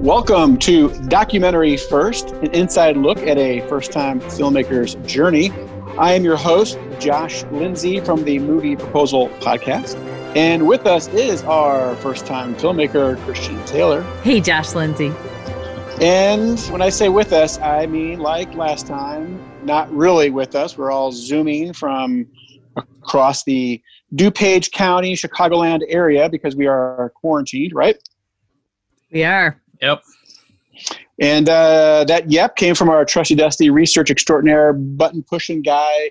Welcome to Documentary First, an inside look at a first time filmmaker's journey. I am your host, Josh Lindsay from the Movie Proposal Podcast. And with us is our first time filmmaker, Christian Taylor. Hey, Josh Lindsay. And when I say with us, I mean like last time, not really with us. We're all zooming from across the DuPage County, Chicagoland area because we are quarantined, right? We are. Yep. And uh, that yep came from our trusty dusty research extraordinaire button pushing guy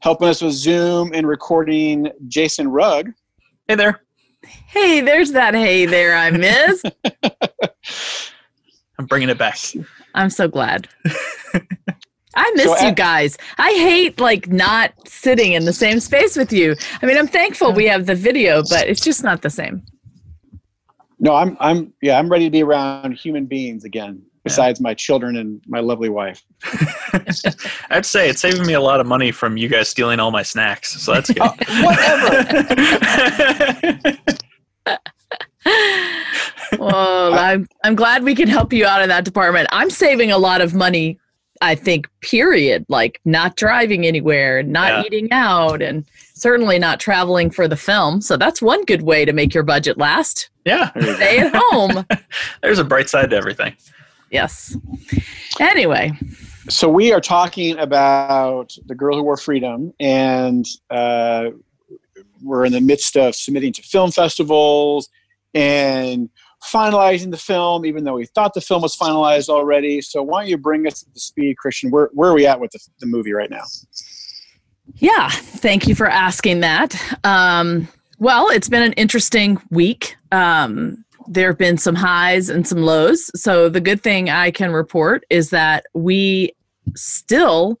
helping us with Zoom and recording Jason Rugg. Hey there. Hey, there's that hey there I miss. I'm bringing it back. I'm so glad. I miss So you guys. I hate like not sitting in the same space with you. I mean, I'm thankful we have the video, but it's just not the same. No, I'm I'm yeah, I'm ready to be around human beings again, besides my children and my lovely wife. I'd say it's saving me a lot of money from you guys stealing all my snacks, so that's good. Oh, whatever. Well, I'm I'm glad we can help you out in that department. I'm saving a lot of money, I think, period. Like not driving anywhere, not Yeah. eating out, and certainly not traveling for the film. So that's one good way to make your budget last. yeah, Stay at home. there's a bright side to everything. yes. Anyway, So we are talking about the girl who wore freedom, and uh, we're in the midst of submitting to film festivals and finalizing the film, even though we thought the film was finalized already. So why don't you bring us to speed, Christian? Where where are we at with the, the movie right now? Yeah, thank you for asking that. Um, well, it's been an interesting week. Um, there have been some highs and some lows. So, the good thing I can report is that we still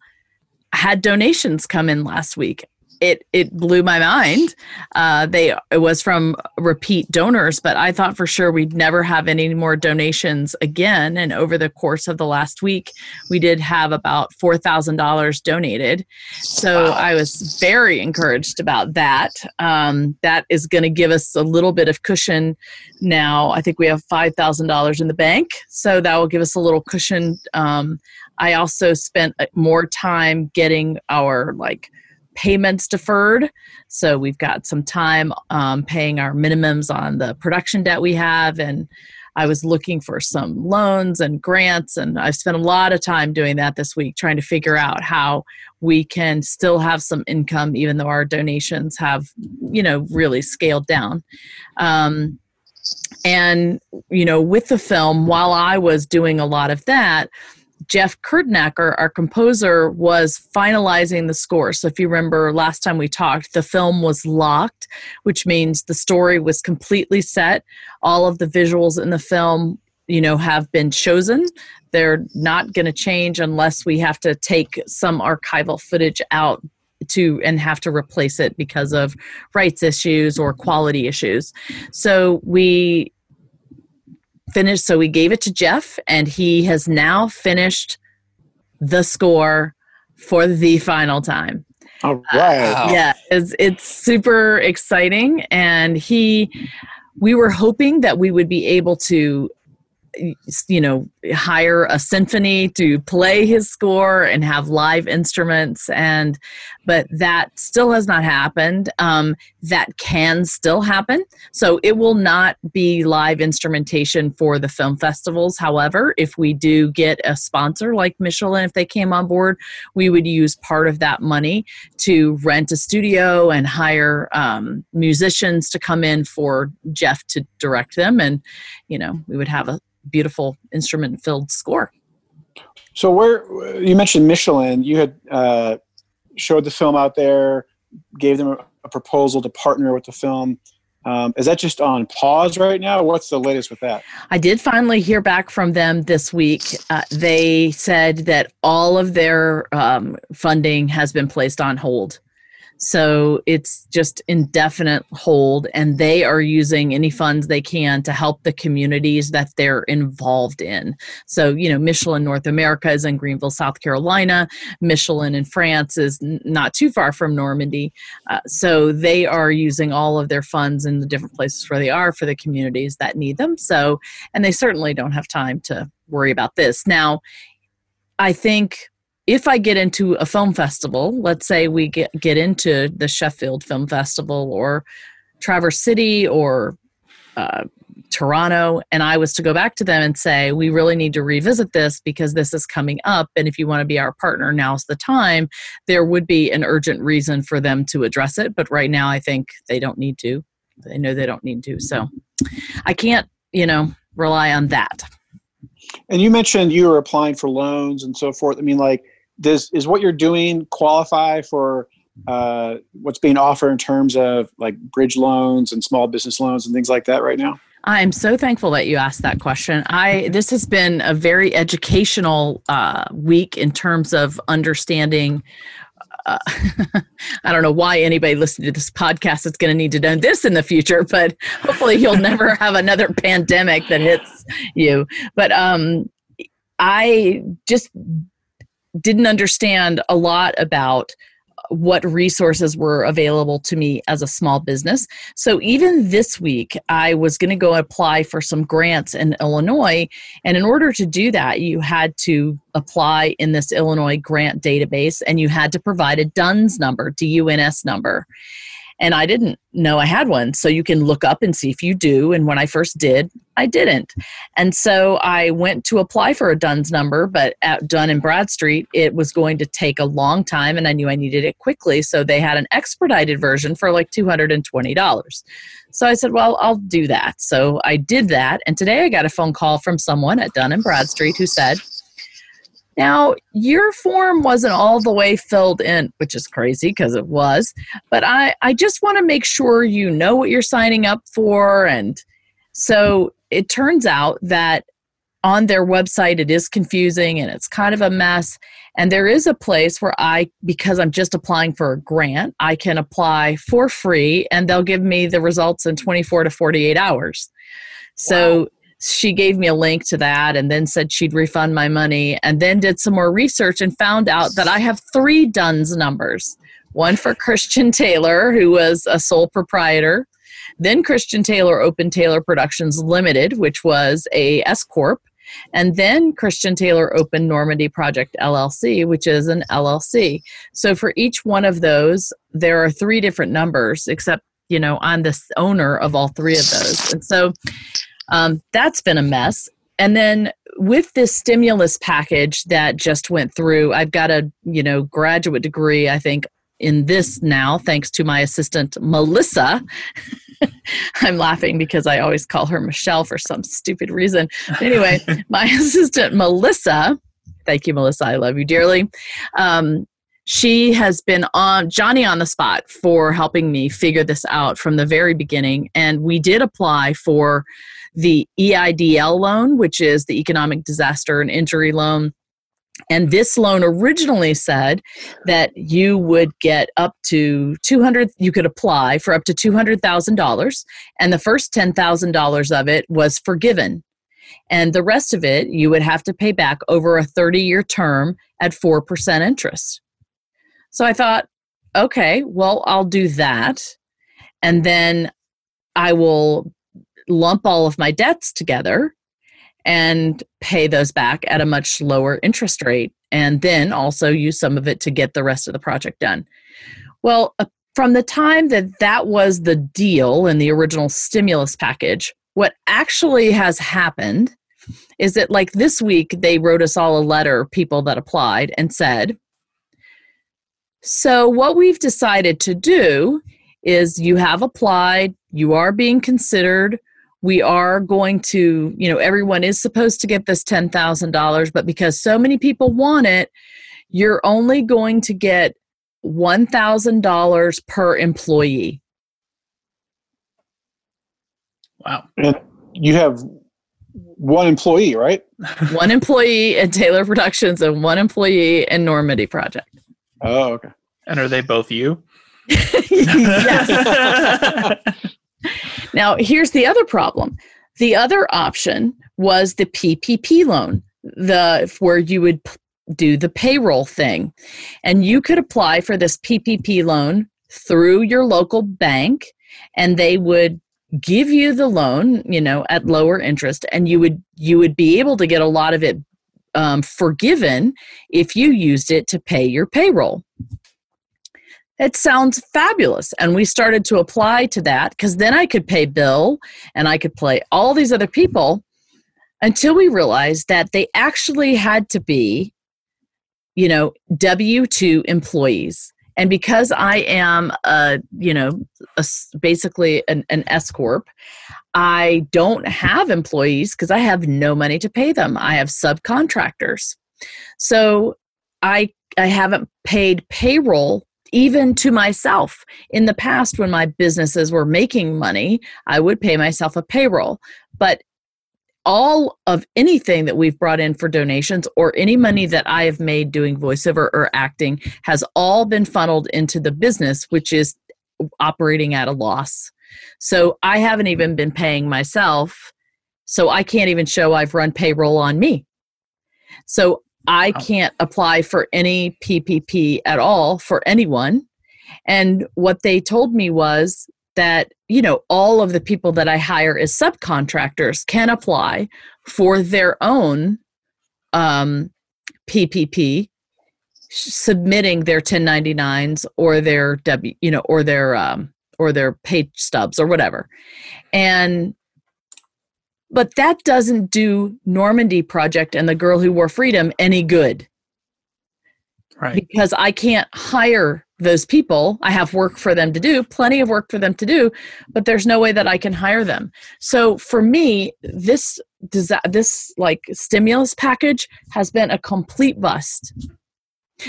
had donations come in last week. It, it blew my mind. Uh, they it was from repeat donors, but I thought for sure we'd never have any more donations again. And over the course of the last week, we did have about four thousand dollars donated. So Wow. I was very encouraged about that. Um, that is going to give us a little bit of cushion now. I think we have $5,000 in the bank. So that will give us a little cushion. Um, I also spent uh, more time getting our like payments deferred. So we've got some time um, paying our minimums on the production debt we have. And I was looking for some loans and grants. And I've spent a lot of time doing that this week, trying to figure out how we can still have some income even though our donations have you know really scaled down um, and you know with the film while i was doing a lot of that jeff kurdnacker our composer was finalizing the score. So if you remember last time we talked the film was locked which means the story was completely set. All of the visuals in the film you know have been chosen. They're not going to change unless we have to take some archival footage out to and have to replace it because of rights issues or quality issues. So we finished so we gave it to Jeff and he has now finished the score for the final time. All right. Wow. Yeah, it's it's super exciting and he we were hoping that we would be able to you know hire a symphony to play his score and have live instruments and but that still has not happened. Um, that can still happen. So it will not be live instrumentation for the film festivals. However if we do get a sponsor like michelin if they came on board we would use part of that money to rent a studio and hire um, musicians to come in for jeff to direct them. And you know we would have a beautiful instrument filled score. So where you mentioned Michelin, you had uh, showed the film out there, gave them a, a proposal to partner with the film. Um, is that just on pause right now? What's the latest with that? I did finally hear back from them this week. Uh, they said that all of their um, funding has been placed on hold. So it's just indefinite hold, and they are using any funds they can to help the communities that they're involved in. So, you know, Michelin North America is in Greenville, South Carolina. Michelin in France is not too far from Normandy. Uh, so they are using all of their funds in the different places where they are for the communities that need them. So, and they certainly don't have time to worry about this. Now, I think if I get into a film festival, let's say we get, get into the Sheffield Film Festival or Traverse City or uh, Toronto, and I was to go back to them and say, we really need to revisit this because this is coming up. And if you want to be our partner, now's the time, there would be an urgent reason for them to address it. But right now, I think they don't need to. They know they don't need to. So I can't, you know, rely on that. And you mentioned you were applying for loans and so forth. I mean, like, does is what you're doing qualify for uh, what's being offered in terms of like bridge loans and small business loans and things like that right now? I'm so thankful that you asked that question. I this has been a very educational uh, week in terms of understanding. Uh, I don't know why anybody listening to this podcast is going to need to know this in the future, but hopefully you'll never have another pandemic that hits you. But um, I just didn't understand a lot about what resources were available to me as a small business. So even this week, I was going to go apply for some grants in Illinois. And in order to do that, you had to apply in this Illinois grant database and you had to provide a DUNS number, D U N S number and I didn't know I had one. So you can look up and see if you do. And when I first did, I didn't. And so I went to apply for a DUNS number, but at Dun and Bradstreet, it was going to take a long time and I knew I needed it quickly. So they had an expedited version for like $220. So I said, well, I'll do that. So I did that. And today I got a phone call from someone at Dun and Bradstreet who said, now, your form wasn't all the way filled in, which is crazy because it was, but I, I just want to make sure you know what you're signing up for. And so it turns out that on their website it is confusing and it's kind of a mess. And there is a place where I, because I'm just applying for a grant, I can apply for free and they'll give me the results in 24 to 48 hours. So wow she gave me a link to that and then said she'd refund my money and then did some more research and found out that I have three DUNS numbers one for Christian Taylor, who was a sole proprietor, then Christian Taylor Open Taylor Productions Limited, which was a S Corp, and then Christian Taylor Open Normandy Project LLC, which is an LLC. So for each one of those, there are three different numbers, except, you know, I'm the owner of all three of those. And so um, that's been a mess. And then with this stimulus package that just went through, I've got a you know graduate degree. I think in this now, thanks to my assistant Melissa. I'm laughing because I always call her Michelle for some stupid reason. Anyway, my assistant Melissa, thank you, Melissa. I love you dearly. Um, she has been on Johnny on the spot for helping me figure this out from the very beginning. And we did apply for the EIDL loan, which is the Economic Disaster and Injury Loan. And this loan originally said that you would get up to 200 you could apply for up to $200,000 and the first $10,000 of it was forgiven. And the rest of it you would have to pay back over a 30-year term at 4% interest. So I thought, okay, well, I'll do that. And then I will lump all of my debts together and pay those back at a much lower interest rate and then also use some of it to get the rest of the project done. Well, uh, from the time that that was the deal in the original stimulus package, what actually has happened is that, like this week, they wrote us all a letter, people that applied, and said, So, what we've decided to do is you have applied, you are being considered we are going to, you know, everyone is supposed to get this $10,000, but because so many people want it, you're only going to get $1,000 per employee. Wow. And you have one employee, right? one employee at Taylor Productions and one employee in Normandy Project. Oh, okay. And are they both you? yes. Now, here's the other problem. The other option was the PPP loan, the where you would do the payroll thing, and you could apply for this PPP loan through your local bank, and they would give you the loan, you know, at lower interest, and you would you would be able to get a lot of it um, forgiven if you used it to pay your payroll. It sounds fabulous. And we started to apply to that because then I could pay Bill and I could play all these other people until we realized that they actually had to be, you know, W 2 employees. And because I am a, you know, a, basically an, an S Corp, I don't have employees because I have no money to pay them. I have subcontractors. So I I haven't paid payroll even to myself. In the past when my businesses were making money, I would pay myself a payroll. But all of anything that we've brought in for donations or any money that I have made doing voiceover or acting has all been funneled into the business, which is operating at a loss. So I haven't even been paying myself. So I can't even show I've run payroll on me. So I can't apply for any PPP at all for anyone. And what they told me was that, you know, all of the people that I hire as subcontractors can apply for their own um, PPP submitting their 1099s or their W, you know, or their um, or their pay stubs or whatever. And but that doesn't do Normandy Project and the Girl Who Wore Freedom any good. Right. Because I can't hire those people. I have work for them to do, plenty of work for them to do, but there's no way that I can hire them. So for me, this this like stimulus package has been a complete bust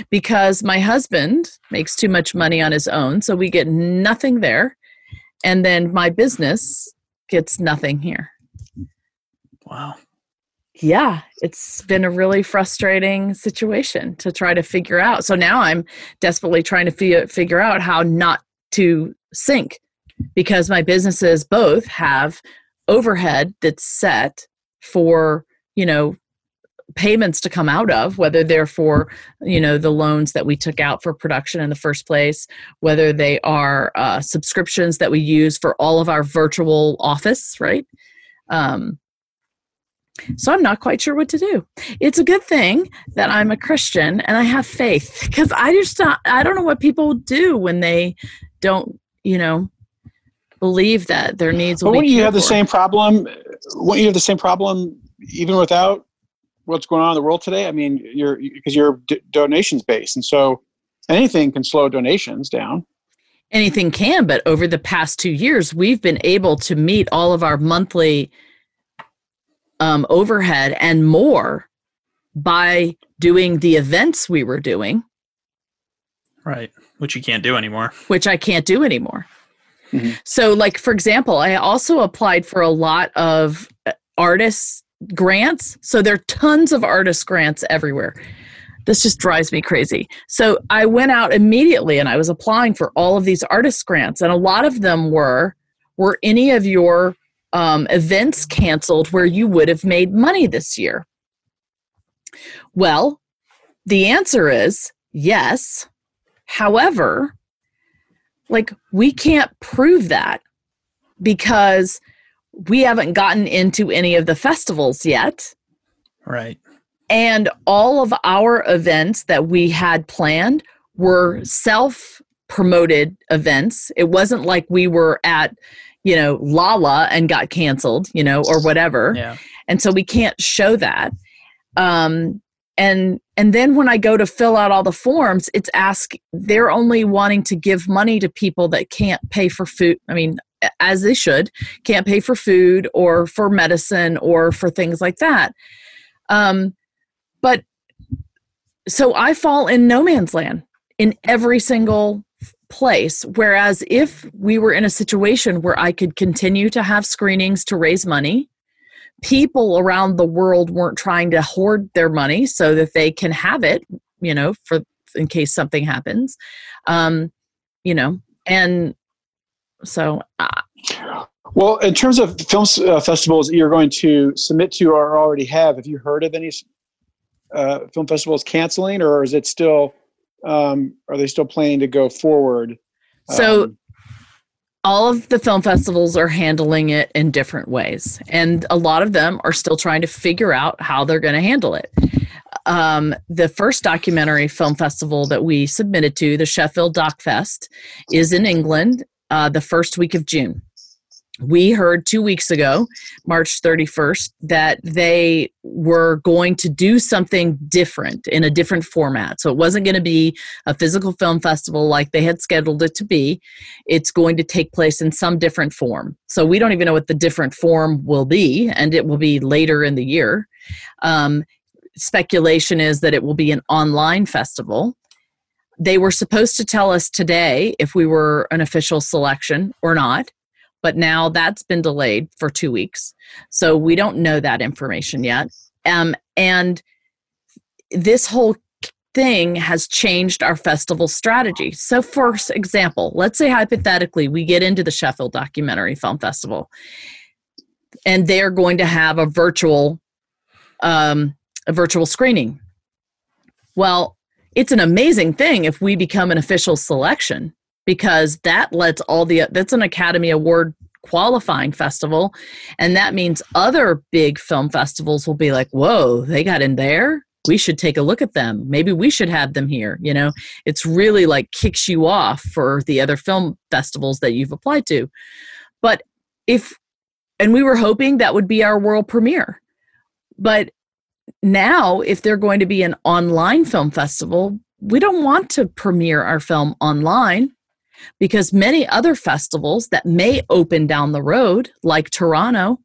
because my husband makes too much money on his own, so we get nothing there. And then my business gets nothing here. Wow. Yeah, it's been a really frustrating situation to try to figure out. So now I'm desperately trying to fi- figure out how not to sink because my businesses both have overhead that's set for, you know, payments to come out of whether they're for you know the loans that we took out for production in the first place whether they are uh, subscriptions that we use for all of our virtual office right um, so i'm not quite sure what to do it's a good thing that i'm a christian and i have faith because i just not, i don't know what people do when they don't you know believe that their needs will but when be you have the for. same problem when you have the same problem even without what's going on in the world today. I mean, you're because you're d- donations based, and so anything can slow donations down. Anything can, but over the past two years, we've been able to meet all of our monthly um, overhead and more by doing the events we were doing, Right. Which you can't do anymore. which I can't do anymore. Mhm. So, like for example, I also applied for a lot of uh, artists grants. So there are tons of artist grants everywhere. This just drives me crazy. So I went out immediately and I was applying for all of these artist grants, and a lot of them were were any of your um, events canceled where you would have made money this year? Well, the answer is yes. However, like we can't prove that because we haven't gotten into any of the festivals yet. Right. And all of our events that we had planned were self promoted events. It wasn't like we were at, you know, Lala and got canceled, you know, or whatever. Yeah. And so we can't show that. Um, and and then when I go to fill out all the forms, it's ask they're only wanting to give money to people that can't pay for food. I mean, as they should, can't pay for food or for medicine or for things like that. Um, but so I fall in no man's land in every single place. Whereas if we were in a situation where I could continue to have screenings to raise money, people around the world weren't trying to hoard their money so that they can have it, you know, for in case something happens. Um, you know, and so. Uh, well, in terms of film uh, festivals you're going to submit to or already have, have you heard of any uh, film festivals canceling, or is it still? Um, are they still planning to go forward? So, um, all of the film festivals are handling it in different ways, and a lot of them are still trying to figure out how they're going to handle it. Um, the first documentary film festival that we submitted to, the Sheffield Doc Fest, is in England uh, the first week of June we heard two weeks ago, March 31st, that they were going to do something different in a different format. So it wasn't going to be a physical film festival like they had scheduled it to be. It's going to take place in some different form. So we don't even know what the different form will be, and it will be later in the year. Um, speculation is that it will be an online festival. They were supposed to tell us today if we were an official selection or not but now that's been delayed for two weeks. So we don't know that information yet. Um, and this whole thing has changed our festival strategy. So, for example, let's say hypothetically we get into the Sheffield Documentary Film Festival and they're going to have a virtual um, a virtual screening. Well, it's an amazing thing if we become an official selection because that lets all the that's an Academy Award qualifying festival. And that means other big film festivals will be like whoa they got in there. We should take a look at them. Maybe we should have them here you know? It's really like kicks you off for the other film festivals that you've applied to. But if and we were hoping that would be our world premiere. But now if they're going to be an online film festival we don't want to premiere our film online because many other festivals that may open down the road, like Toronto,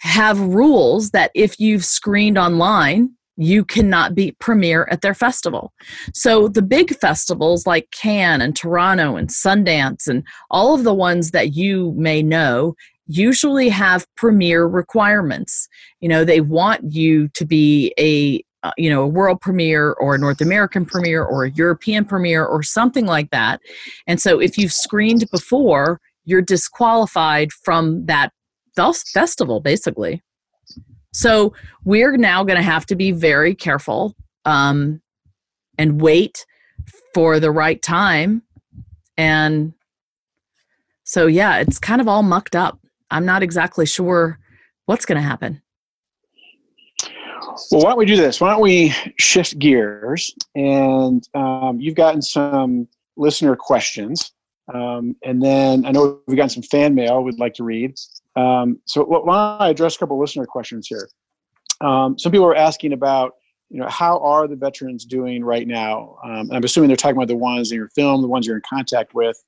have rules that if you've screened online, you cannot be premiere at their festival. So the big festivals like Cannes and Toronto and Sundance and all of the ones that you may know usually have premiere requirements. You know, they want you to be a uh, you know a world premiere or a north american premiere or a european premiere or something like that. And so if you've screened before you're disqualified from that festival basically. So we're now going to have to be very careful um, and wait for the right time. And so yeah it's kind of all mucked up. I'm not exactly sure what's going to happen well, why don't we do this? Why don't we shift gears? And um, you've gotten some listener questions. Um, and then I know we've gotten some fan mail we'd like to read. Um, so why don't I address a couple listener questions here? Um, some people are asking about, you know, how are the veterans doing right now? Um, I'm assuming they're talking about the ones in your film, the ones you're in contact with.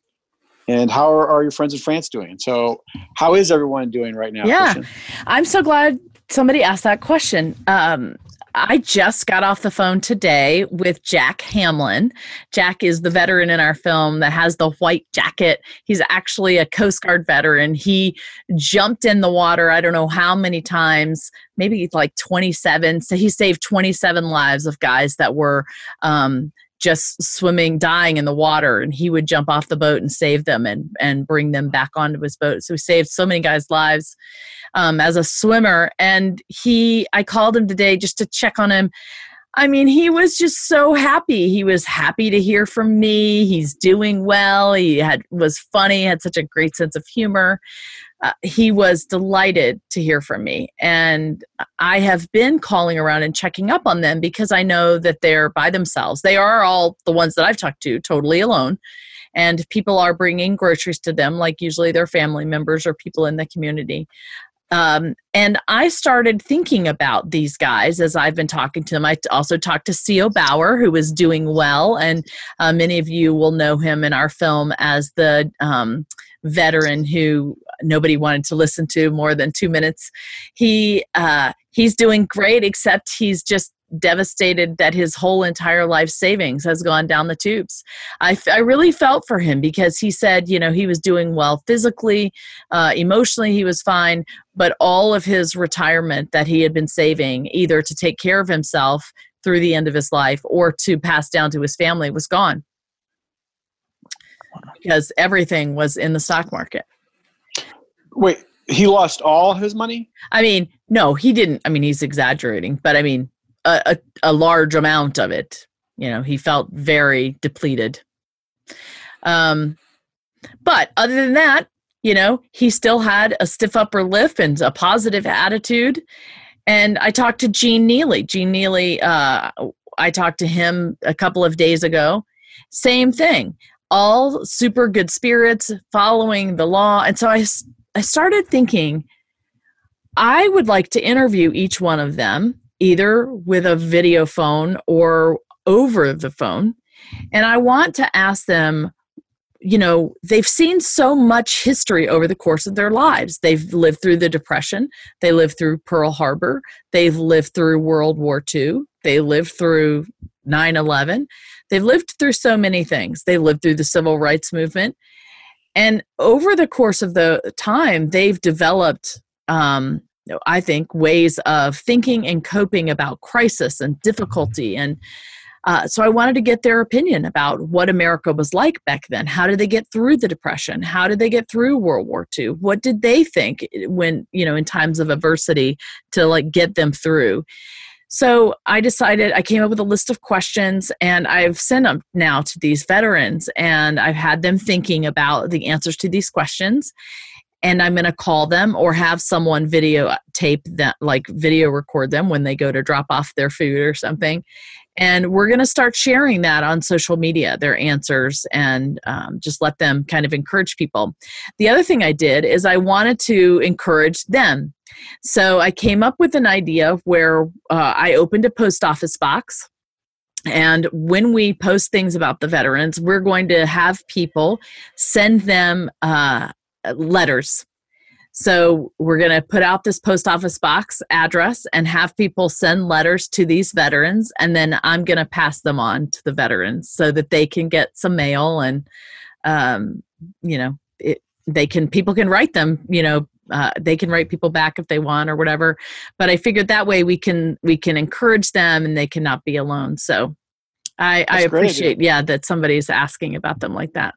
And how are, are your friends in France doing? So, how is everyone doing right now? Yeah, Christian? I'm so glad somebody asked that question. Um, I just got off the phone today with Jack Hamlin. Jack is the veteran in our film that has the white jacket. He's actually a Coast Guard veteran. He jumped in the water, I don't know how many times, maybe like 27. So he saved 27 lives of guys that were um, just swimming, dying in the water, and he would jump off the boat and save them and and bring them back onto his boat. So he saved so many guys' lives um, as a swimmer. And he, I called him today just to check on him. I mean, he was just so happy. He was happy to hear from me. He's doing well. He had was funny. Had such a great sense of humor. Uh, he was delighted to hear from me. And I have been calling around and checking up on them because I know that they're by themselves. They are all the ones that I've talked to totally alone. And people are bringing groceries to them, like usually their family members or people in the community. Um, and I started thinking about these guys as I've been talking to them. I also talked to C.O. Bauer, who is doing well, and uh, many of you will know him in our film as the um, veteran who nobody wanted to listen to more than two minutes. He uh, he's doing great, except he's just devastated that his whole entire life savings has gone down the tubes. I, I really felt for him because he said, you know, he was doing well physically, uh, emotionally, he was fine, but all of his retirement that he had been saving, either to take care of himself through the end of his life or to pass down to his family, was gone. because everything was in the stock market. Wait, he lost all his money? I mean, no, he didn't. I mean, he's exaggerating, but I mean, a, a, a large amount of it. You know, he felt very depleted. Um, but other than that, you know, he still had a stiff upper lip and a positive attitude. And I talked to Gene Neely. Gene Neely, uh, I talked to him a couple of days ago. Same thing. All super good spirits, following the law. And so I, I started thinking, I would like to interview each one of them, either with a video phone or over the phone. And I want to ask them you know, they've seen so much history over the course of their lives. They've lived through the Depression, they lived through Pearl Harbor, they've lived through World War II, they lived through 9 11. They've lived through so many things. They lived through the civil rights movement. And over the course of the time, they've developed, um, I think, ways of thinking and coping about crisis and difficulty and uh, so I wanted to get their opinion about what America was like back then. How did they get through the Depression? How did they get through World War II? What did they think when, you know, in times of adversity to like get them through? So I decided, I came up with a list of questions and I've sent them now to these veterans and I've had them thinking about the answers to these questions and I'm going to call them or have someone videotape that, like video record them when they go to drop off their food or something. And we're going to start sharing that on social media, their answers, and um, just let them kind of encourage people. The other thing I did is I wanted to encourage them. So I came up with an idea where uh, I opened a post office box. And when we post things about the veterans, we're going to have people send them uh, letters so we're going to put out this post office box address and have people send letters to these veterans, and then I'm going to pass them on to the veterans so that they can get some mail and, um, you know, it, they can people can write them. You know, uh, they can write people back if they want or whatever. But I figured that way we can we can encourage them and they cannot be alone. So I, I appreciate yeah that somebody's asking about them like that.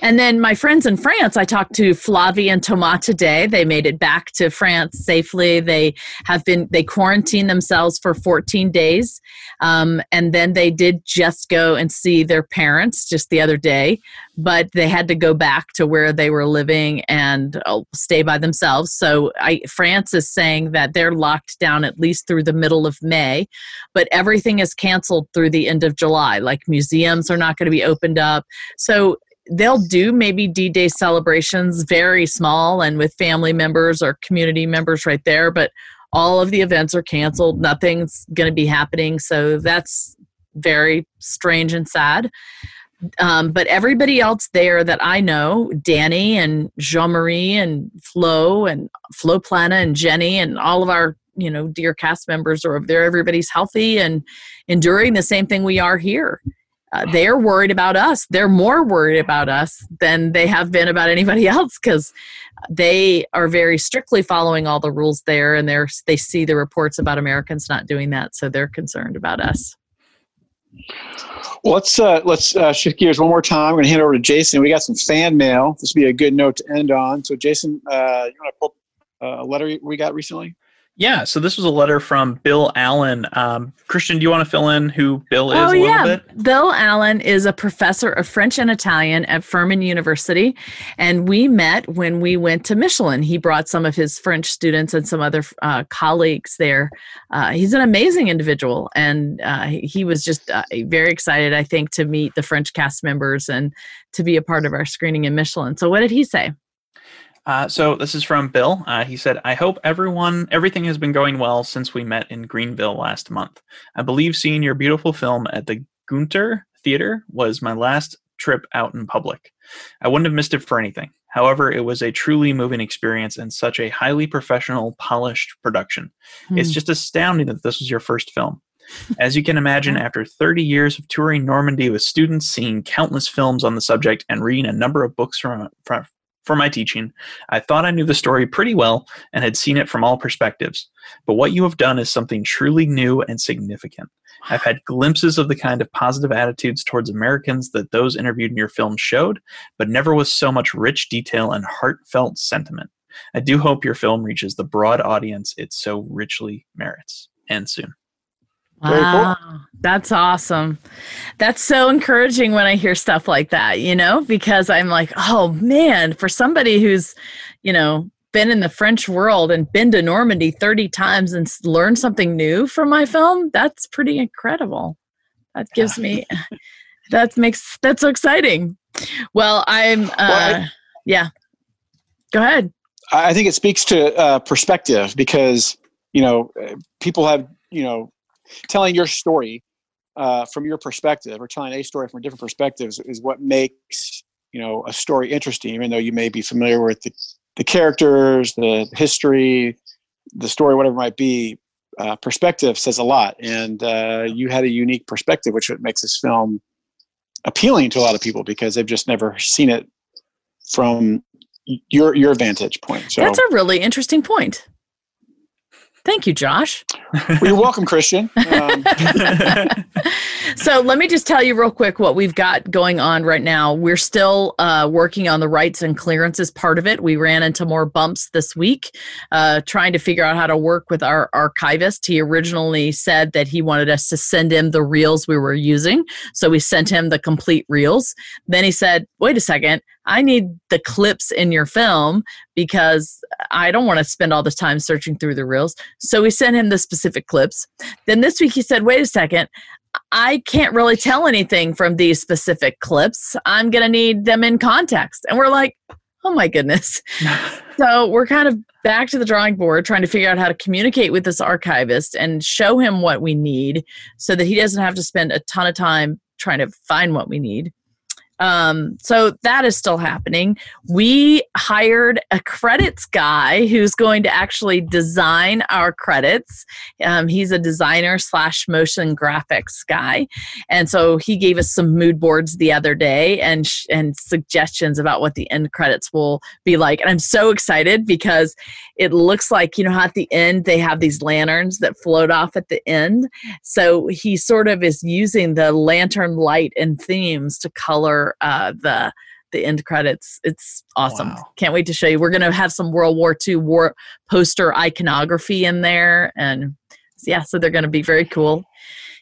And then my friends in France, I talked to Flavie and Thomas today. They made it back to France safely. They have been, they quarantined themselves for 14 days. Um, and then they did just go and see their parents just the other day, but they had to go back to where they were living and uh, stay by themselves. So I, France is saying that they're locked down at least through the middle of May, but everything is canceled through the end of July. Like museums are not going to be opened up. So they'll do maybe d-day celebrations very small and with family members or community members right there but all of the events are canceled. Nothing's going to be happening. So that's very strange and sad. Um, but everybody else there that I know, Danny and Jean Marie and Flo and Flo Plana and Jenny and all of our you know dear cast members are over there. Everybody's healthy and enduring the same thing we are here uh, they're worried about us. They're more worried about us than they have been about anybody else because they are very strictly following all the rules there, and they're they see the reports about Americans not doing that, so they're concerned about us. Well, let's uh, let's uh, shift gears one more time. We're going to hand over to Jason. We got some fan mail. This would be a good note to end on. So, Jason, uh, you want to pull uh, a letter we got recently? Yeah, so this was a letter from Bill Allen. Um, Christian, do you want to fill in who Bill is oh, a yeah. bit? Bill Allen is a professor of French and Italian at Furman University. And we met when we went to Michelin. He brought some of his French students and some other uh, colleagues there. Uh, he's an amazing individual. And uh, he was just uh, very excited, I think, to meet the French cast members and to be a part of our screening in Michelin. So, what did he say? Uh, so this is from Bill. Uh, he said, "I hope everyone, everything has been going well since we met in Greenville last month. I believe seeing your beautiful film at the Gunter Theater was my last trip out in public. I wouldn't have missed it for anything. However, it was a truly moving experience and such a highly professional, polished production. Hmm. It's just astounding that this was your first film." As you can imagine, after 30 years of touring Normandy with students, seeing countless films on the subject, and reading a number of books from, from for my teaching. I thought I knew the story pretty well and had seen it from all perspectives. But what you have done is something truly new and significant. I've had glimpses of the kind of positive attitudes towards Americans that those interviewed in your film showed, but never with so much rich detail and heartfelt sentiment. I do hope your film reaches the broad audience it so richly merits. And soon. Wow, cool. that's awesome. That's so encouraging when I hear stuff like that, you know, because I'm like, oh man, for somebody who's, you know, been in the French world and been to Normandy 30 times and learned something new from my film, that's pretty incredible. That gives me, that makes, that's so exciting. Well, I'm, uh, well, I, yeah, go ahead. I think it speaks to uh, perspective because, you know, people have, you know, telling your story uh, from your perspective or telling a story from different perspectives is what makes you know a story interesting even though you may be familiar with the, the characters the history the story whatever it might be uh, perspective says a lot. And uh, you had a unique perspective which makes this film appealing to a lot of people because they've just never seen it from your your vantage point. So that's a really interesting point Thank you, Josh. well, you're welcome, Christian. Um. so let me just tell you real quick what we've got going on right now. We're still uh, working on the rights and clearances part of it. We ran into more bumps this week, uh, trying to figure out how to work with our archivist. He originally said that he wanted us to send him the reels we were using, so we sent him the complete reels. Then he said, "Wait a second, I need the clips in your film because I don't want to spend all this time searching through the reels. So we sent him the specific clips. Then this week he said, wait a second, I can't really tell anything from these specific clips. I'm going to need them in context. And we're like, oh my goodness. so we're kind of back to the drawing board trying to figure out how to communicate with this archivist and show him what we need so that he doesn't have to spend a ton of time trying to find what we need. Um, so that is still happening. We hired a credits guy who's going to actually design our credits. Um, he's a designer slash motion graphics guy, and so he gave us some mood boards the other day and sh- and suggestions about what the end credits will be like. And I'm so excited because it looks like you know at the end they have these lanterns that float off at the end. So he sort of is using the lantern light and themes to color uh, the the end credits. It's awesome. Wow. Can't wait to show you. We're going to have some World War II war poster iconography in there, and yeah, so they're going to be very cool.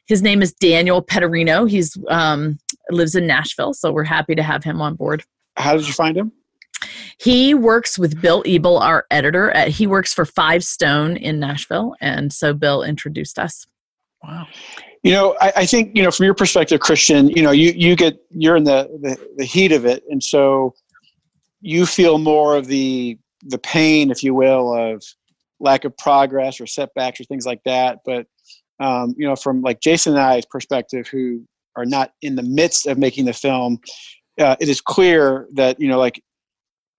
His name is Daniel Petterino. He's um, lives in Nashville, so we're happy to have him on board. How did you find him? He works with Bill Ebel, our editor. At, he works for Five Stone in Nashville, and so Bill introduced us. Wow. You know, I, I, think you know from your perspective, Christian. You know, you you get you're in the, the the heat of it, and so you feel more of the the pain, if you will, of lack of progress or setbacks or things like that. But um, you know, from like Jason and I's perspective, who are not in the midst of making the film, uh, it is clear that you know, like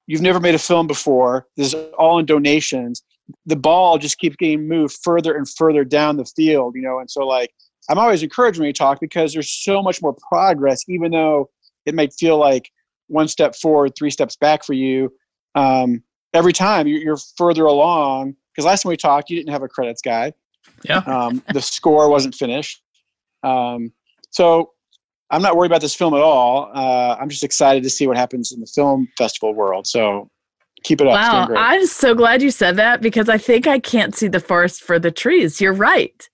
you've never made a film before. This is all in donations. The ball just keeps getting moved further and further down the field, you know, and so like I'm always encouraged when you talk because there's so much more progress, even though it might feel like one step forward, three steps back for you. Um, every time you're, you're further along. Because last time we talked, you didn't have a credits guy. Yeah. Um, the score wasn't finished. Um, so I'm not worried about this film at all. Uh, I'm just excited to see what happens in the film festival world. So keep it up. Wow, I'm so glad you said that because I think I can't see the forest for the trees. You're right.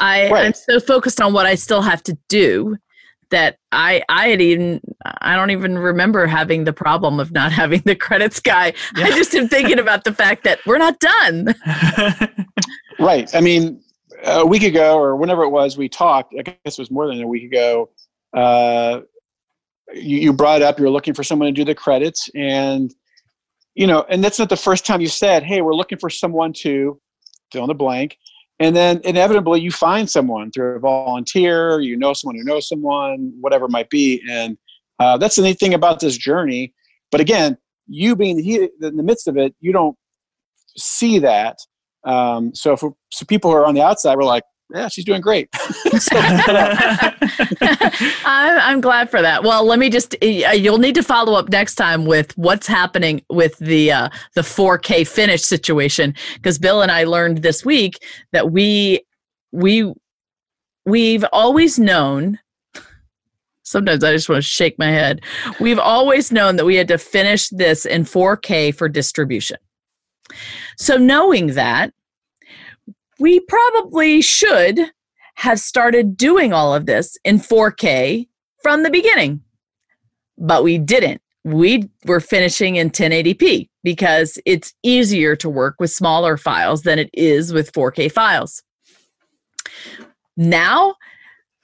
I, right. I'm so focused on what I still have to do that I I had even I don't even remember having the problem of not having the credits guy. Yeah. I just am thinking about the fact that we're not done. right. I mean, a week ago or whenever it was, we talked. I guess it was more than a week ago. Uh, you, you brought up you're looking for someone to do the credits, and you know, and that's not the first time you said, "Hey, we're looking for someone to fill in the blank." And then inevitably you find someone through a volunteer you know someone who knows someone whatever it might be. And uh, that's the neat thing about this journey. But again you being in the midst of it you don't see that. Um, so for so people who are on the outside we're like yeah, she's doing great. I'm, I'm glad for that. Well, let me just you'll need to follow up next time with what's happening with the uh, the 4K finish situation because Bill and I learned this week that we we we've always known sometimes I just want to shake my head. We've always known that we had to finish this in 4K for distribution. So, knowing that, we probably should have started doing all of this in 4K from the beginning, but we didn't. We were finishing in 1080p because it's easier to work with smaller files than it is with 4K files. Now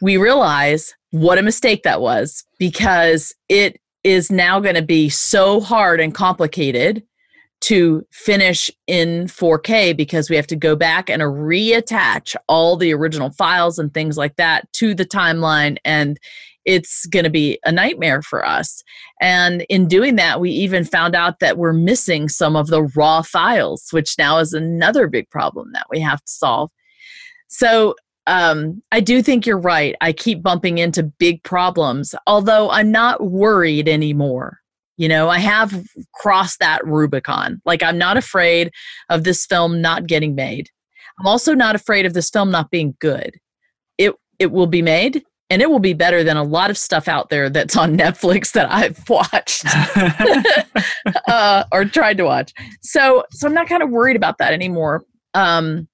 we realize what a mistake that was because it is now going to be so hard and complicated to finish in 4K because we have to go back and reattach all the original files and things like that to the timeline and it's going to be a nightmare for us. And in doing that, we even found out that we're missing some of the raw files, which now is another big problem that we have to solve. So um, I do think you're right. I keep bumping into big problems, although I'm not worried anymore. You know, I have crossed that Rubicon. Like, I'm not afraid of this film not getting made. I'm also not afraid of this film not being good. It it will be made and it will be better than a lot of stuff out there that's on Netflix that I've watched uh, or tried to watch. So so I'm not kind of worried about that anymore. Um,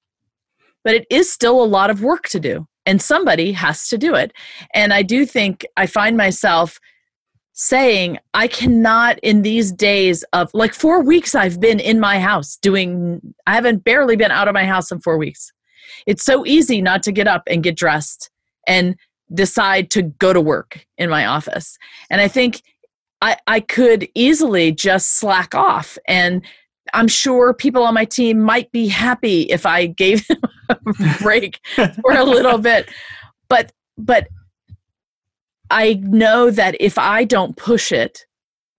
but it is still a lot of work to do, and somebody has to do it. And I do think I find myself saying i cannot in these days of like four weeks i've been in my house doing i haven't barely been out of my house in four weeks. It's so easy not to get up and get dressed and decide to go to work in my office. And i think i i could easily just slack off and i'm sure people on my team might be happy if i gave them a break for a little bit. But but I know that if I don't push it,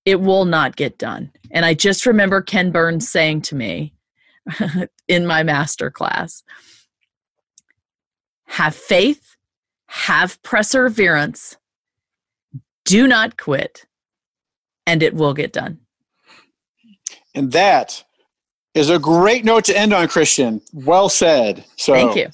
it will not get done. And I just remember Ken Burns saying to me in my master class have faith, have perseverance, do not quit, and it will get done. And that is a great note to end on, Christian. Well said. So thank you.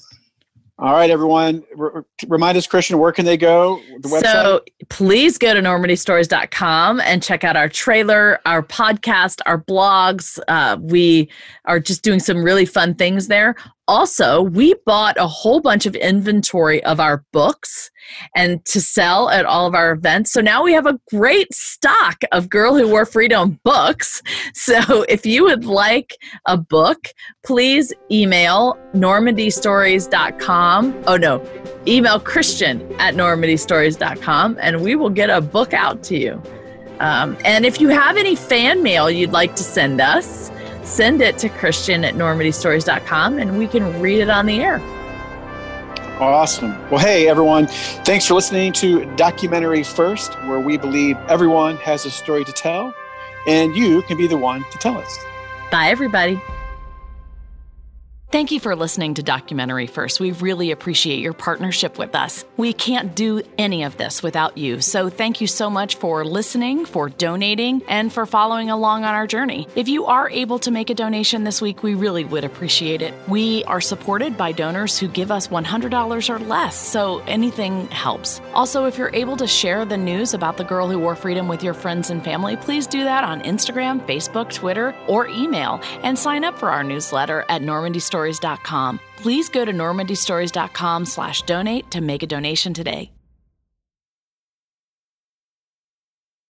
All right, everyone. R- remind us, Christian, where can they go? The website? So please go to normandystories.com and check out our trailer, our podcast, our blogs. Uh, we are just doing some really fun things there. Also, we bought a whole bunch of inventory of our books and to sell at all of our events. So now we have a great stock of Girl Who Wore Freedom books. So if you would like a book, please email normandystories.com. Oh no, email Christian at normandystories.com and we will get a book out to you. Um, and if you have any fan mail you'd like to send us, send it to Christian at normandystories.com and we can read it on the air. Awesome. Well, hey, everyone. Thanks for listening to Documentary First, where we believe everyone has a story to tell, and you can be the one to tell us. Bye, everybody. Thank you for listening to Documentary First. We really appreciate your partnership with us. We can't do any of this without you, so thank you so much for listening, for donating, and for following along on our journey. If you are able to make a donation this week, we really would appreciate it. We are supported by donors who give us $100 or less, so anything helps. Also, if you're able to share the news about the girl who wore freedom with your friends and family, please do that on Instagram, Facebook, Twitter, or email, and sign up for our newsletter at Normandy Store normandystories.com. Please go to normandystories.com slash donate to make a donation today.